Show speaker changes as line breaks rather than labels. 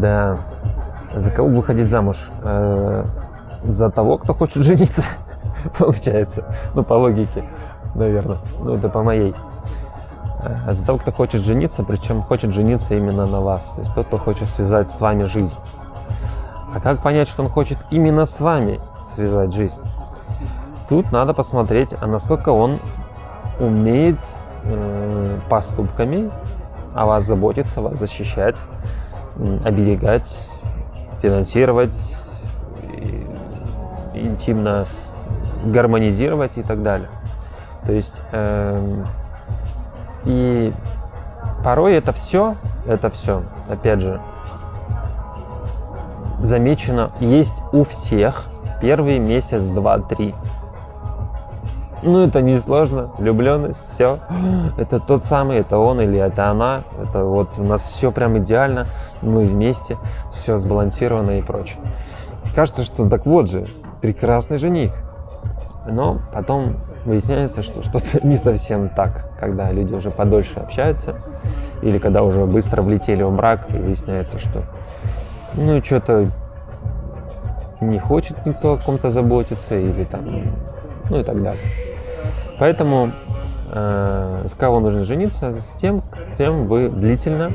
Да. За кого выходить замуж? Э, за того, кто хочет жениться, получается. Ну, по логике, наверное. Ну, это по моей. Э, за того, кто хочет жениться, причем хочет жениться именно на вас. То есть тот, кто хочет связать с вами жизнь. А как понять, что он хочет именно с вами связать жизнь? Тут надо посмотреть, а насколько он умеет э, поступками о вас заботиться, вас защищать, оберегать, финансировать, интимно гармонизировать и так далее. То есть э, и порой это все, это все, опять же, замечено, есть у всех первый месяц, два, три. Ну, это не сложно. Влюбленность, все. Это тот самый, это он или это она. Это вот у нас все прям идеально. Мы вместе, все сбалансировано и прочее. Кажется, что так вот же, прекрасный жених. Но потом выясняется, что что-то не совсем так, когда люди уже подольше общаются, или когда уже быстро влетели в брак, и выясняется, что ну что-то не хочет никто о ком-то заботиться, или там, ну и так далее. Поэтому э, с кого нужно жениться? С тем, кем вы длительно